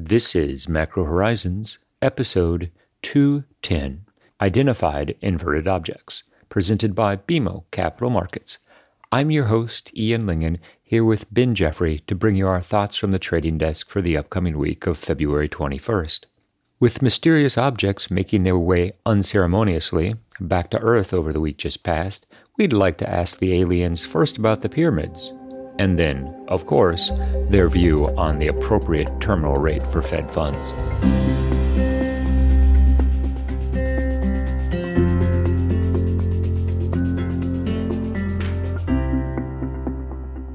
This is Macro Horizons, episode 210 Identified Inverted Objects, presented by BMO Capital Markets. I'm your host, Ian Lyngen, here with Ben Jeffrey to bring you our thoughts from the trading desk for the upcoming week of February 21st. With mysterious objects making their way unceremoniously back to Earth over the week just past, we'd like to ask the aliens first about the pyramids, and then, of course, their view on the appropriate terminal rate for Fed funds.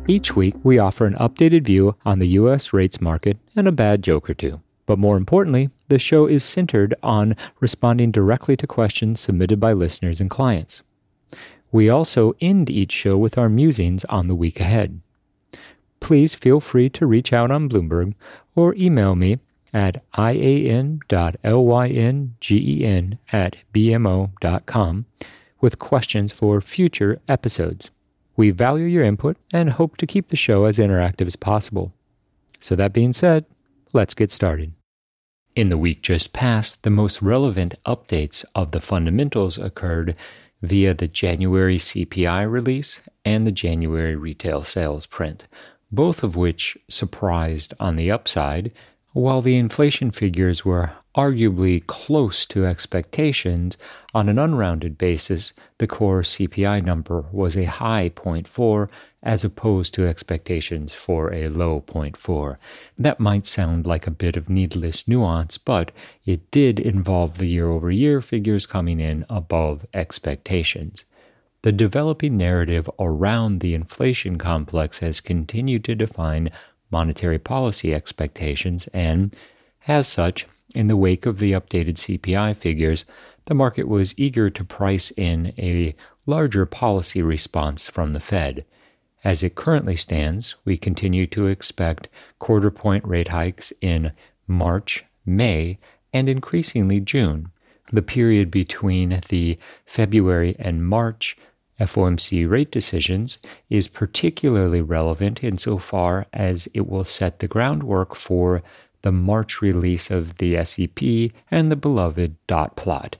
Each week, we offer an updated view on the U.S. rates market and a bad joke or two. But more importantly, the show is centered on responding directly to questions submitted by listeners and clients. We also end each show with our musings on the week ahead. Please feel free to reach out on Bloomberg or email me at ian.lyngen at bmo.com with questions for future episodes. We value your input and hope to keep the show as interactive as possible. So, that being said, let's get started. In the week just past, the most relevant updates of the fundamentals occurred via the January CPI release and the January retail sales print, both of which surprised on the upside, while the inflation figures were arguably close to expectations, on an unrounded basis, the core CPI number was a high 0.4 as opposed to expectations for a low 0.4. That might sound like a bit of needless nuance, but it did involve the year over year figures coming in above expectations. The developing narrative around the inflation complex has continued to define monetary policy expectations and as such, in the wake of the updated CPI figures, the market was eager to price in a larger policy response from the Fed. As it currently stands, we continue to expect quarter point rate hikes in March, May, and increasingly June. The period between the February and March FOMC rate decisions is particularly relevant insofar as it will set the groundwork for the March release of the SEP, and the beloved dot plot.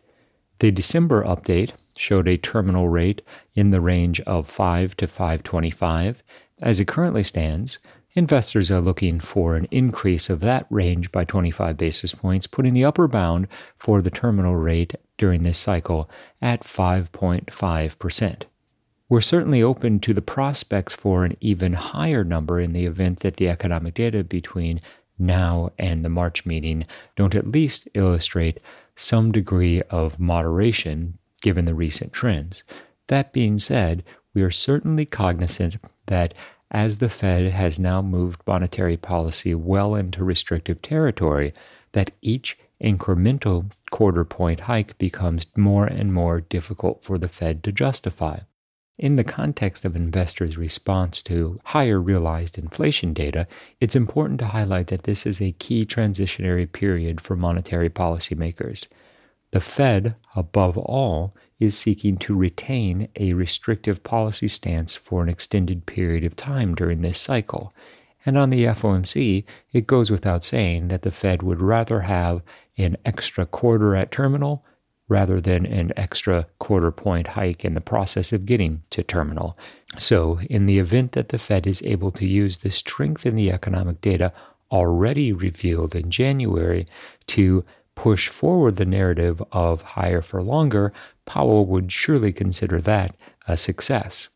The December update showed a terminal rate in the range of 5 to 525. As it currently stands, investors are looking for an increase of that range by 25 basis points, putting the upper bound for the terminal rate during this cycle at 5.5%. We're certainly open to the prospects for an even higher number in the event that the economic data between now and the March meeting don't at least illustrate some degree of moderation given the recent trends. That being said, we are certainly cognizant that as the Fed has now moved monetary policy well into restrictive territory, that each incremental quarter point hike becomes more and more difficult for the Fed to justify. In the context of investors' response to higher realized inflation data, it's important to highlight that this is a key transitionary period for monetary policymakers. The Fed, above all, is seeking to retain a restrictive policy stance for an extended period of time during this cycle. And on the FOMC, it goes without saying that the Fed would rather have an extra quarter at terminal rather than an extra quarter point hike in the process of getting to terminal. So, in the event that the Fed is able to use the strength in the economic data already revealed in January to push forward the narrative of higher for longer, Powell would surely consider that a success.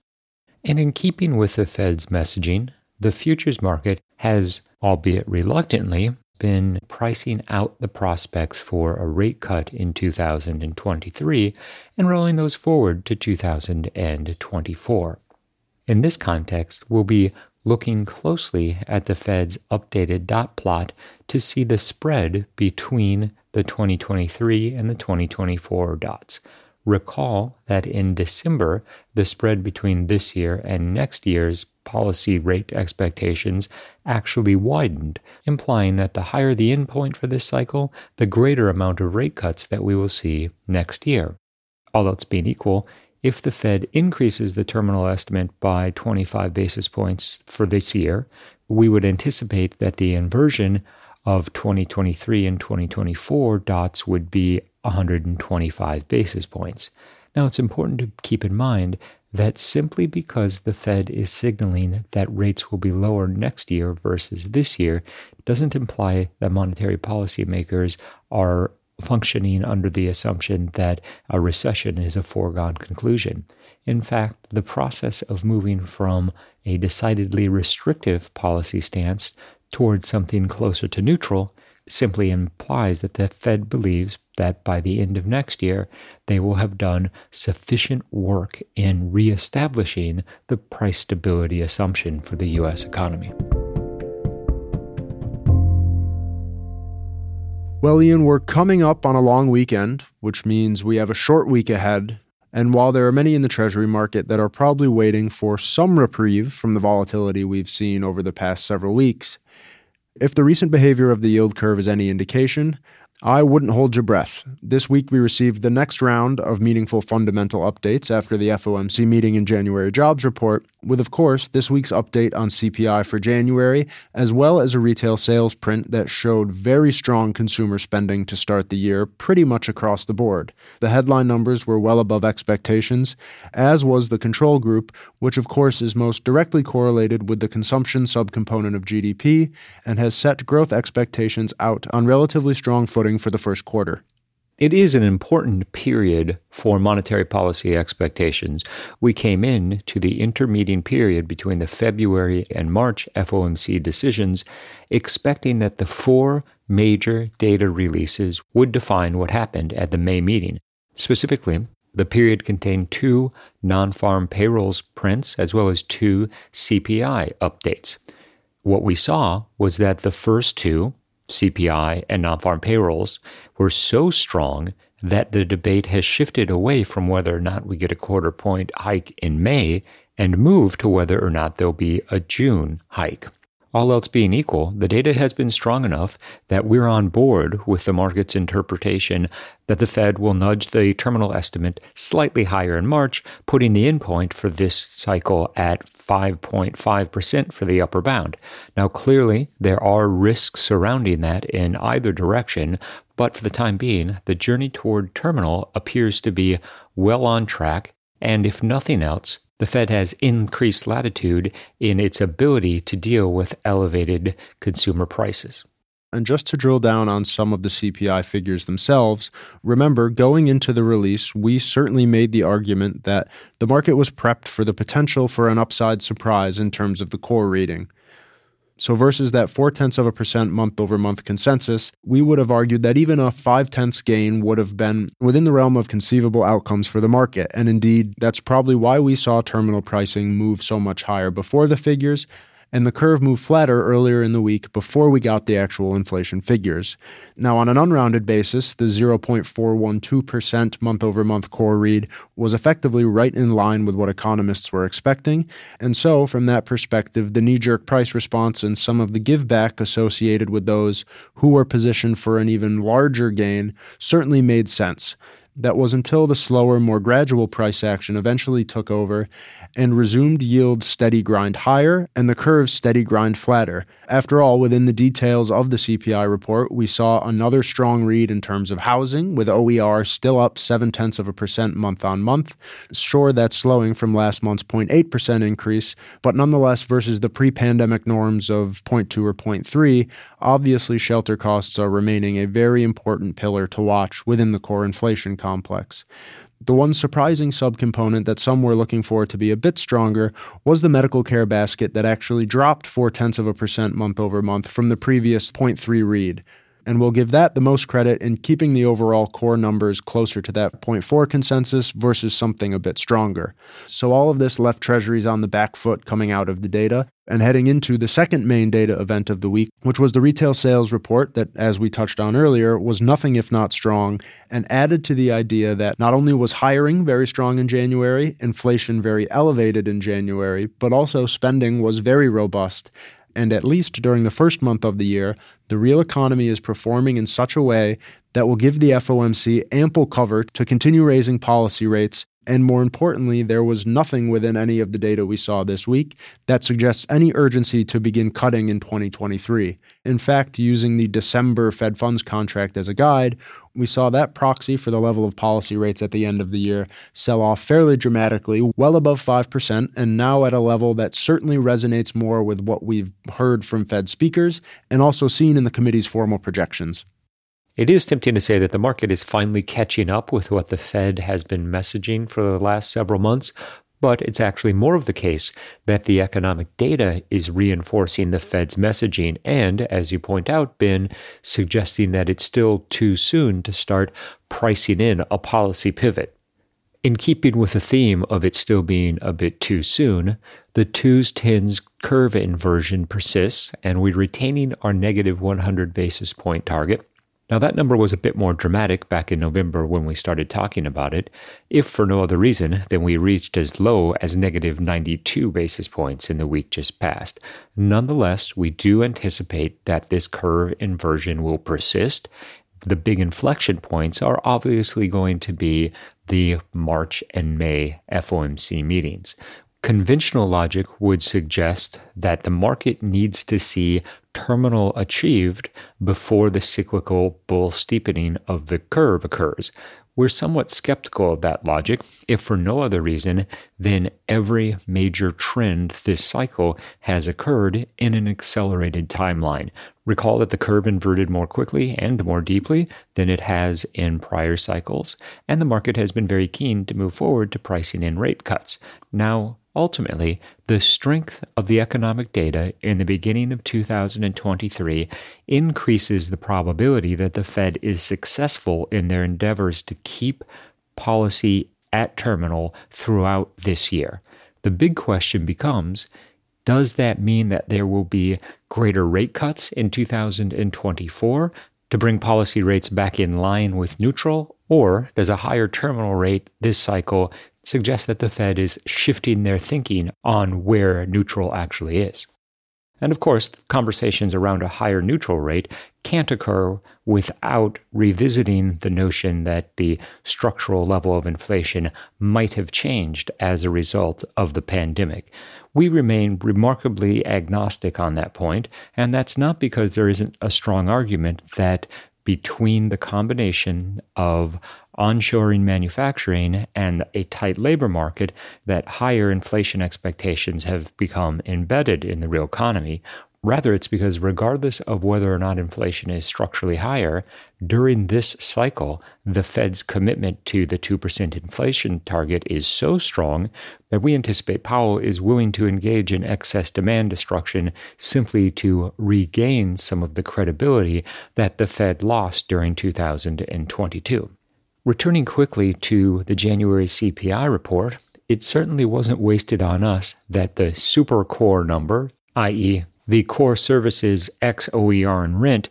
And in keeping with the Fed's messaging, the futures market has, albeit reluctantly, been pricing out the prospects for a rate cut in 2023 and rolling those forward to 2024. In this context, we'll be looking closely at the Fed's updated dot plot to see the spread between the 2023 and the 2024 dots. Recall that in December, the spread between this year and next year's policy rate expectations actually widened, implying that the higher the endpoint for this cycle, the greater amount of rate cuts that we will see next year. All else being equal, if the Fed increases the terminal estimate by 25 basis points for this year, we would anticipate that the inversion of 2023 and 2024 dots would be 125 basis points. Now, it's important to keep in mind that simply because the Fed is signaling that rates will be lower next year versus this year doesn't imply that monetary policymakers are functioning under the assumption that a recession is a foregone conclusion. In fact, the process of moving from a decidedly restrictive policy stance towards something closer to neutral simply implies that the Fed believes that by the end of next year, they will have done sufficient work in reestablishing the price stability assumption for the U.S. economy. Well, Ian, we're coming up on a long weekend, which means we have a short week ahead. And while there are many in the Treasury market that are probably waiting for some reprieve from the volatility we've seen over the past several weeks, if the recent behavior of the yield curve is any indication, I wouldn't hold your breath. This week, we received the next round of meaningful fundamental updates after the FOMC meeting and January jobs report, with, of course, this week's update on CPI for January, as well as a retail sales print that showed very strong consumer spending to start the year pretty much across the board. The headline numbers were well above expectations, as was the control group, which, of course, is most directly correlated with the consumption subcomponent of GDP and has set growth expectations out on relatively strong footing for the first quarter. It is an important period for monetary policy expectations. We came in to the intermediate period between the February and March FOMC decisions expecting that the four major data releases would define what happened at the May meeting. Specifically, the period contained two non farm payrolls prints as well as two CPI updates. What we saw was that the first two, CPI, and non farm payrolls were so strong that the debate has shifted away from whether or not we get a quarter point hike in May and move to whether or not there'll be a June hike. All else being equal, the data has been strong enough that we're on board with the market's interpretation that the Fed will nudge the terminal estimate slightly higher in March, putting the endpoint for this cycle at 5.5% for the upper bound. Now, clearly, there are risks surrounding that in either direction, but for the time being, the journey toward terminal appears to be well on track, and if nothing else, the Fed has increased latitude in its ability to deal with elevated consumer prices. And just to drill down on some of the CPI figures themselves, remember, going into the release, we certainly made the argument that the market was prepped for the potential for an upside surprise in terms of the core reading. So, versus that four tenths of a percent month over month consensus, we would have argued that even a five tenths gain would have been within the realm of conceivable outcomes for the market. And indeed, that's probably why we saw terminal pricing move so much higher before the figures and the curve moved flatter earlier in the week before we got the actual inflation figures. Now, on an unrounded basis, the 0.412% month over month core read was effectively right in line with what economists were expecting. And so, from that perspective, the knee jerk price response and some of the give back associated with those who were positioned for an even larger gain certainly made sense. That was until the slower, more gradual price action eventually took over and resumed yields steady grind higher and the curves steady grind flatter. After all, within the details of the CPI report, we saw another strong read in terms of housing, with OER still up 7 tenths of a percent month on month. Sure, that's slowing from last month's 0.8% increase, but nonetheless, versus the pre pandemic norms of 0.2 or 0.3, obviously shelter costs are remaining a very important pillar to watch within the core inflation complex. The one surprising subcomponent that some were looking for to be a bit stronger was the medical care basket that actually dropped four tenths of a percent month over month from the previous 0.3 read and we'll give that the most credit in keeping the overall core numbers closer to that 0.4 consensus versus something a bit stronger. So all of this left treasuries on the back foot coming out of the data and heading into the second main data event of the week, which was the retail sales report that, as we touched on earlier, was nothing if not strong and added to the idea that not only was hiring very strong in January, inflation very elevated in January, but also spending was very robust and at least during the first month of the year, the real economy is performing in such a way that will give the FOMC ample cover to continue raising policy rates And more importantly, there was nothing within any of the data we saw this week that suggests any urgency to begin cutting in 2023. In fact, using the December Fed funds contract as a guide, we saw that proxy for the level of policy rates at the end of the year sell off fairly dramatically, well above 5%, and now at a level that certainly resonates more with what we've heard from Fed speakers and also seen in the committee's formal projections. It is tempting to say that the market is finally catching up with what the Fed has been messaging for the last several months, but it's actually more of the case that the economic data is reinforcing the Fed's messaging and, as you point out, Ben, suggesting that it's still too soon to start pricing in a policy pivot. In keeping with the theme of it still being a bit too soon, the twos tens curve inversion persists, and we're retaining our negative 100 basis point target. Now, that number was a bit more dramatic back in November when we started talking about it, if for no other reason than we reached as low as negative 92 basis points in the week just past. Nonetheless, we do anticipate that this curve inversion will persist. The big inflection points are obviously going to be the March and May FOMC meetings. Conventional logic would suggest that the market needs to see terminal achieved before the cyclical bull steepening of the curve occurs. We're somewhat skeptical of that logic, if for no other reason than every major trend this cycle has occurred in an accelerated timeline. Recall that the curve inverted more quickly and more deeply than it has in prior cycles, and the market has been very keen to move forward to pricing in rate cuts. Now, Ultimately, the strength of the economic data in the beginning of 2023 increases the probability that the Fed is successful in their endeavors to keep policy at terminal throughout this year. The big question becomes does that mean that there will be greater rate cuts in 2024 to bring policy rates back in line with neutral? Or does a higher terminal rate this cycle suggest that the Fed is shifting their thinking on where neutral actually is. And of course, conversations around a higher neutral rate can't occur without revisiting the notion that the structural level of inflation might have changed as a result of the pandemic. We remain remarkably agnostic on that point, and that's not because there isn't a strong argument that between the combination of onshoring manufacturing and a tight labor market that higher inflation expectations have become embedded in the real economy. Rather, it's because regardless of whether or not inflation is structurally higher, during this cycle, the Fed's commitment to the 2% inflation target is so strong that we anticipate Powell is willing to engage in excess demand destruction simply to regain some of the credibility that the Fed lost during 2022. Returning quickly to the January CPI report, it certainly wasn't wasted on us that the super core number, i.e., the core services ex OER and rent,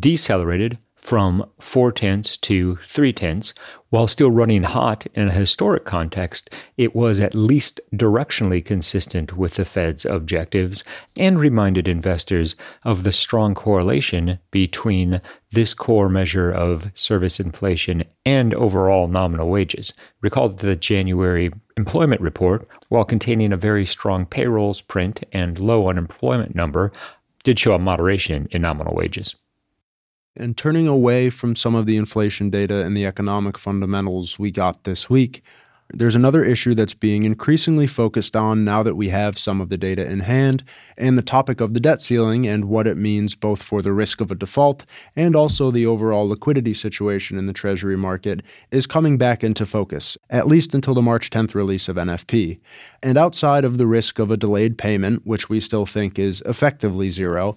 decelerated from four tenths to three tenths. While still running hot in a historic context, it was at least directionally consistent with the Fed's objectives and reminded investors of the strong correlation between this core measure of service inflation and overall nominal wages. Recall that the January employment report, while containing a very strong payrolls print and low unemployment number, did show a moderation in nominal wages and turning away from some of the inflation data and the economic fundamentals we got this week, there's another issue that's being increasingly focused on now that we have some of the data in hand, and the topic of the debt ceiling and what it means both for the risk of a default and also the overall liquidity situation in the Treasury market is coming back into focus, at least until the March 10th release of NFP. And outside of the risk of a delayed payment, which we still think is effectively zero,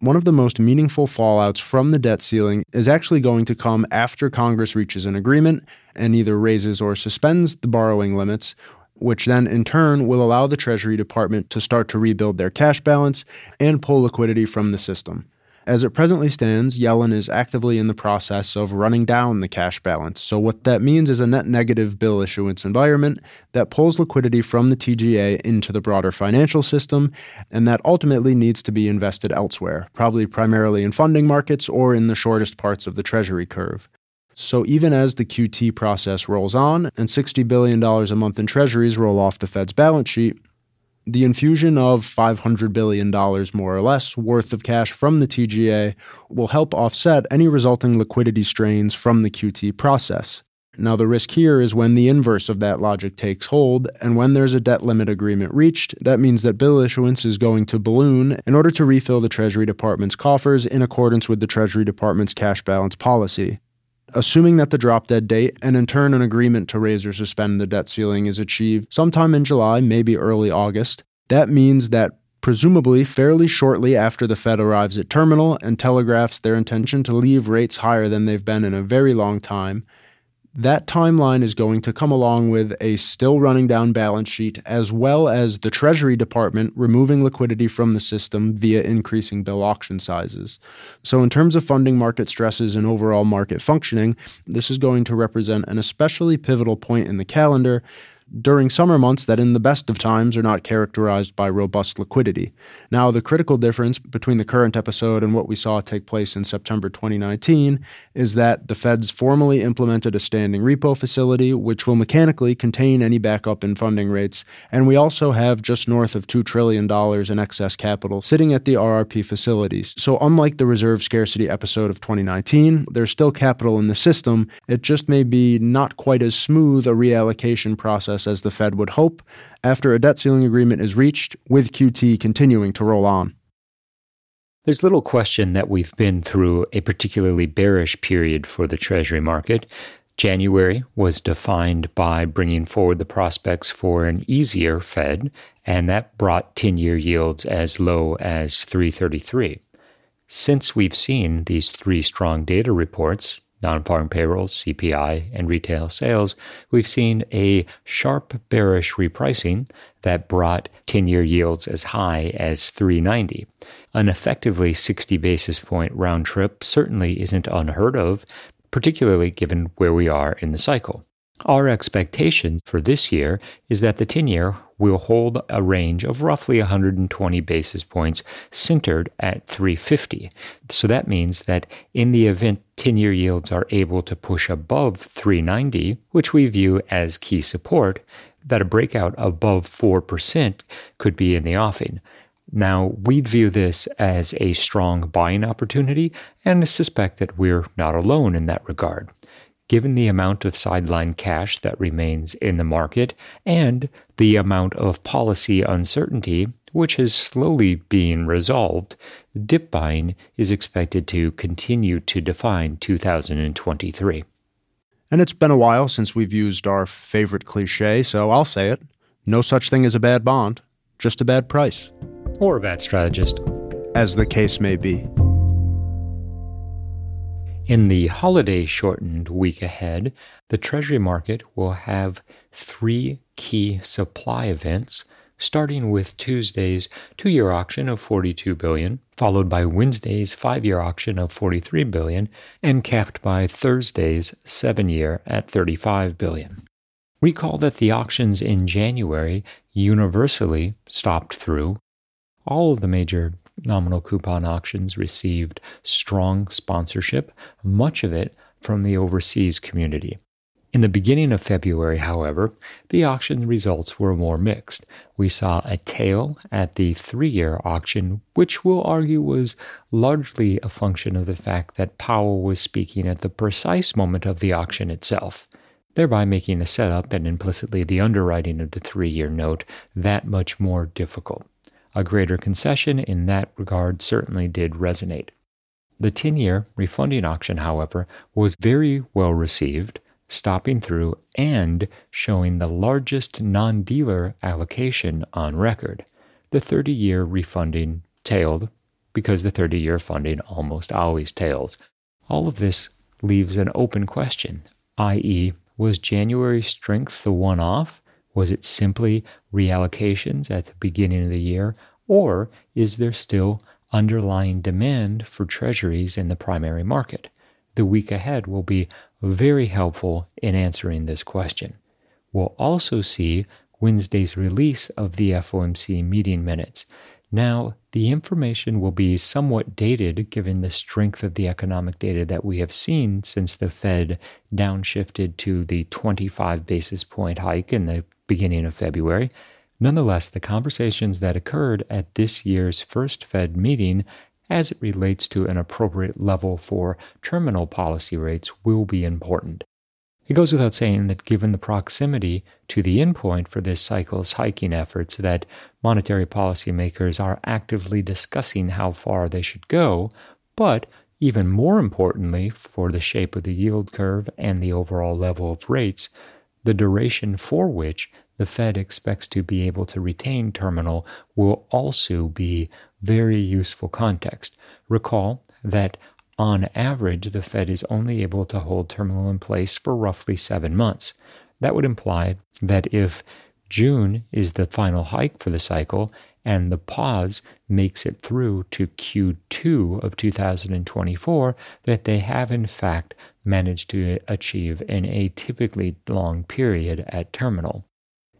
one of the most meaningful fallouts from the debt ceiling is actually going to come after Congress reaches an agreement and either raises or suspends the borrowing limits, which then in turn will allow the Treasury Department to start to rebuild their cash balance and pull liquidity from the system. As it presently stands, Yellen is actively in the process of running down the cash balance. So, what that means is a net negative bill issuance environment that pulls liquidity from the TGA into the broader financial system, and that ultimately needs to be invested elsewhere, probably primarily in funding markets or in the shortest parts of the Treasury curve. So even as the QT process rolls on and $60 billion a month in treasuries roll off the Fed's balance sheet, the infusion of $500 billion more or less worth of cash from the TGA will help offset any resulting liquidity strains from the QT process. Now, the risk here is when the inverse of that logic takes hold, and when there's a debt limit agreement reached, that means that bill issuance is going to balloon in order to refill the Treasury Department's coffers in accordance with the Treasury Department's cash balance policy. Assuming that the drop dead date and in turn an agreement to raise or suspend the debt ceiling is achieved sometime in July, maybe early August, that means that presumably fairly shortly after the Fed arrives at terminal and telegraphs their intention to leave rates higher than they've been in a very long time, that timeline is going to come along with a still running down balance sheet, as well as the Treasury Department removing liquidity from the system via increasing bill auction sizes. So, in terms of funding market stresses and overall market functioning, this is going to represent an especially pivotal point in the calendar during summer months that, in the best of times, are not characterized by robust liquidity. Now, the critical difference between the current episode and what we saw take place in September 2019 is that the Feds formally implemented a standing repo facility, which will mechanically contain any backup in funding rates, and we also have just north of $2 trillion in excess capital sitting at the RRP facilities. So, unlike the reserve scarcity episode of 2019, there's still capital in the system. It just may be not quite as smooth a reallocation process process as the Fed would hope after a debt ceiling agreement is reached, with QT continuing to roll on. There's little question that we've been through a particularly bearish period for the Treasury market. January was defined by bringing forward the prospects for an easier Fed, and that brought 10 year yields as low as 333. Since we've seen these three strong data reports, non farm payrolls, CPI, and retail sales, we've seen a sharp bearish repricing that brought 10 year yields as high as 390. An effectively 60 basis point round trip certainly isn't unheard of, particularly given where we are in the cycle. Our expectation for this year is that the 10 year will hold a range of roughly 120 basis points centered at 350. So that means that in the event 10 year yields are able to push above 390, which we view as key support, that a breakout above 4% could be in the offing. Now, we'd view this as a strong buying opportunity and suspect that we're not alone in that regard given the amount of sideline cash that remains in the market and the amount of policy uncertainty, which is slowly being resolved, dip buying is expected to continue to define 2023. And it's been a while since we've used our favorite cliche, so I'll say it no such thing as a bad bond, just a bad price. Or a bad strategist. As the case may be. In the holiday shortened week ahead, the Treasury market will have three key supply events, starting with Tuesday's two year auction of 42 billion, followed by Wednesday's five year auction of 43 billion, and capped by Thursday's seven year at 35 billion. Recall that the auctions in January universally stopped through. All of the major nominal coupon auctions received strong sponsorship, much of it from the overseas community. In the beginning of February, however, the auction results were more mixed. We saw a tail at the three year auction, which we'll argue was largely a function of the fact that Powell was speaking at the precise moment of the auction itself, thereby making the setup and implicitly the underwriting of the three year note that much more difficult. A greater concession in that regard certainly did resonate. The 10 year refunding auction, however, was very well received, stopping through and showing the largest non dealer allocation on record. The 30 year refunding tailed because the 30 year funding almost always tails. All of this leaves an open question, i.e., was January's strength the one off? Was it simply reallocations at the beginning of the year, or is there still underlying demand for treasuries in the primary market? The week ahead will be very helpful in answering this question. We'll also see Wednesday's release of the FOMC meeting minutes. Now, the information will be somewhat dated given the strength of the economic data that we have seen since the Fed downshifted to the 25 basis point hike in the beginning of February. Nonetheless, the conversations that occurred at this year's first Fed meeting as it relates to an appropriate level for terminal policy rates will be important. It goes without saying that given the proximity to the endpoint for this cycle's hiking efforts, that monetary policymakers are actively discussing how far they should go, but even more importantly, for the shape of the yield curve and the overall level of rates, the duration for which the Fed expects to be able to retain terminal will also be very useful context. Recall that on average, the Fed is only able to hold terminal in place for roughly seven months. That would imply that if June is the final hike for the cycle and the pause makes it through to Q2 of 2024, that they have in fact managed to achieve an atypically long period at terminal.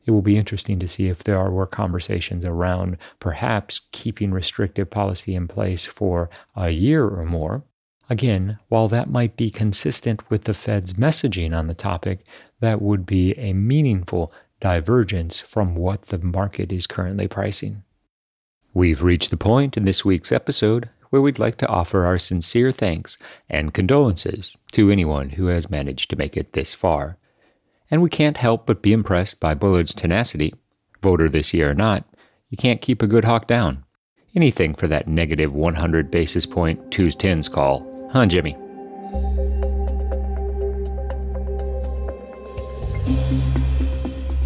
It will be interesting to see if there were conversations around perhaps keeping restrictive policy in place for a year or more, Again, while that might be consistent with the Fed's messaging on the topic, that would be a meaningful divergence from what the market is currently pricing. We've reached the point in this week's episode where we'd like to offer our sincere thanks and condolences to anyone who has managed to make it this far. And we can't help but be impressed by Bullard's tenacity. Voter this year or not, you can't keep a good hawk down. Anything for that negative 100 basis point twos tens call Huh, Jimmy?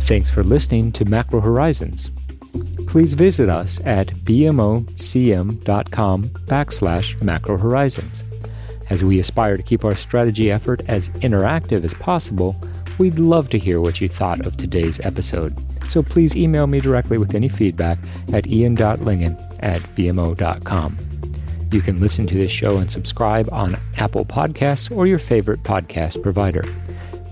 Thanks for listening to Macro Horizons. Please visit us at bmocm.com backslash macro horizons. As we aspire to keep our strategy effort as interactive as possible, we'd love to hear what you thought of today's episode. So please email me directly with any feedback at ian.lyngen at bmo.com. You can listen to this show and subscribe on Apple Podcasts or your favorite podcast provider.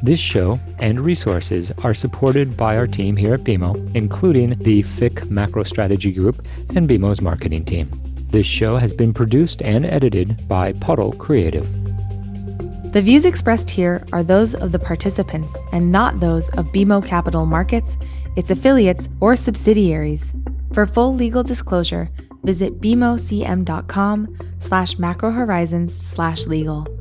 This show and resources are supported by our team here at BMO, including the FIC Macro Strategy Group and BMO's marketing team. This show has been produced and edited by Puddle Creative. The views expressed here are those of the participants and not those of BMO Capital Markets, its affiliates, or subsidiaries. For full legal disclosure, visit bmocm.com slash macrohorizons slash legal.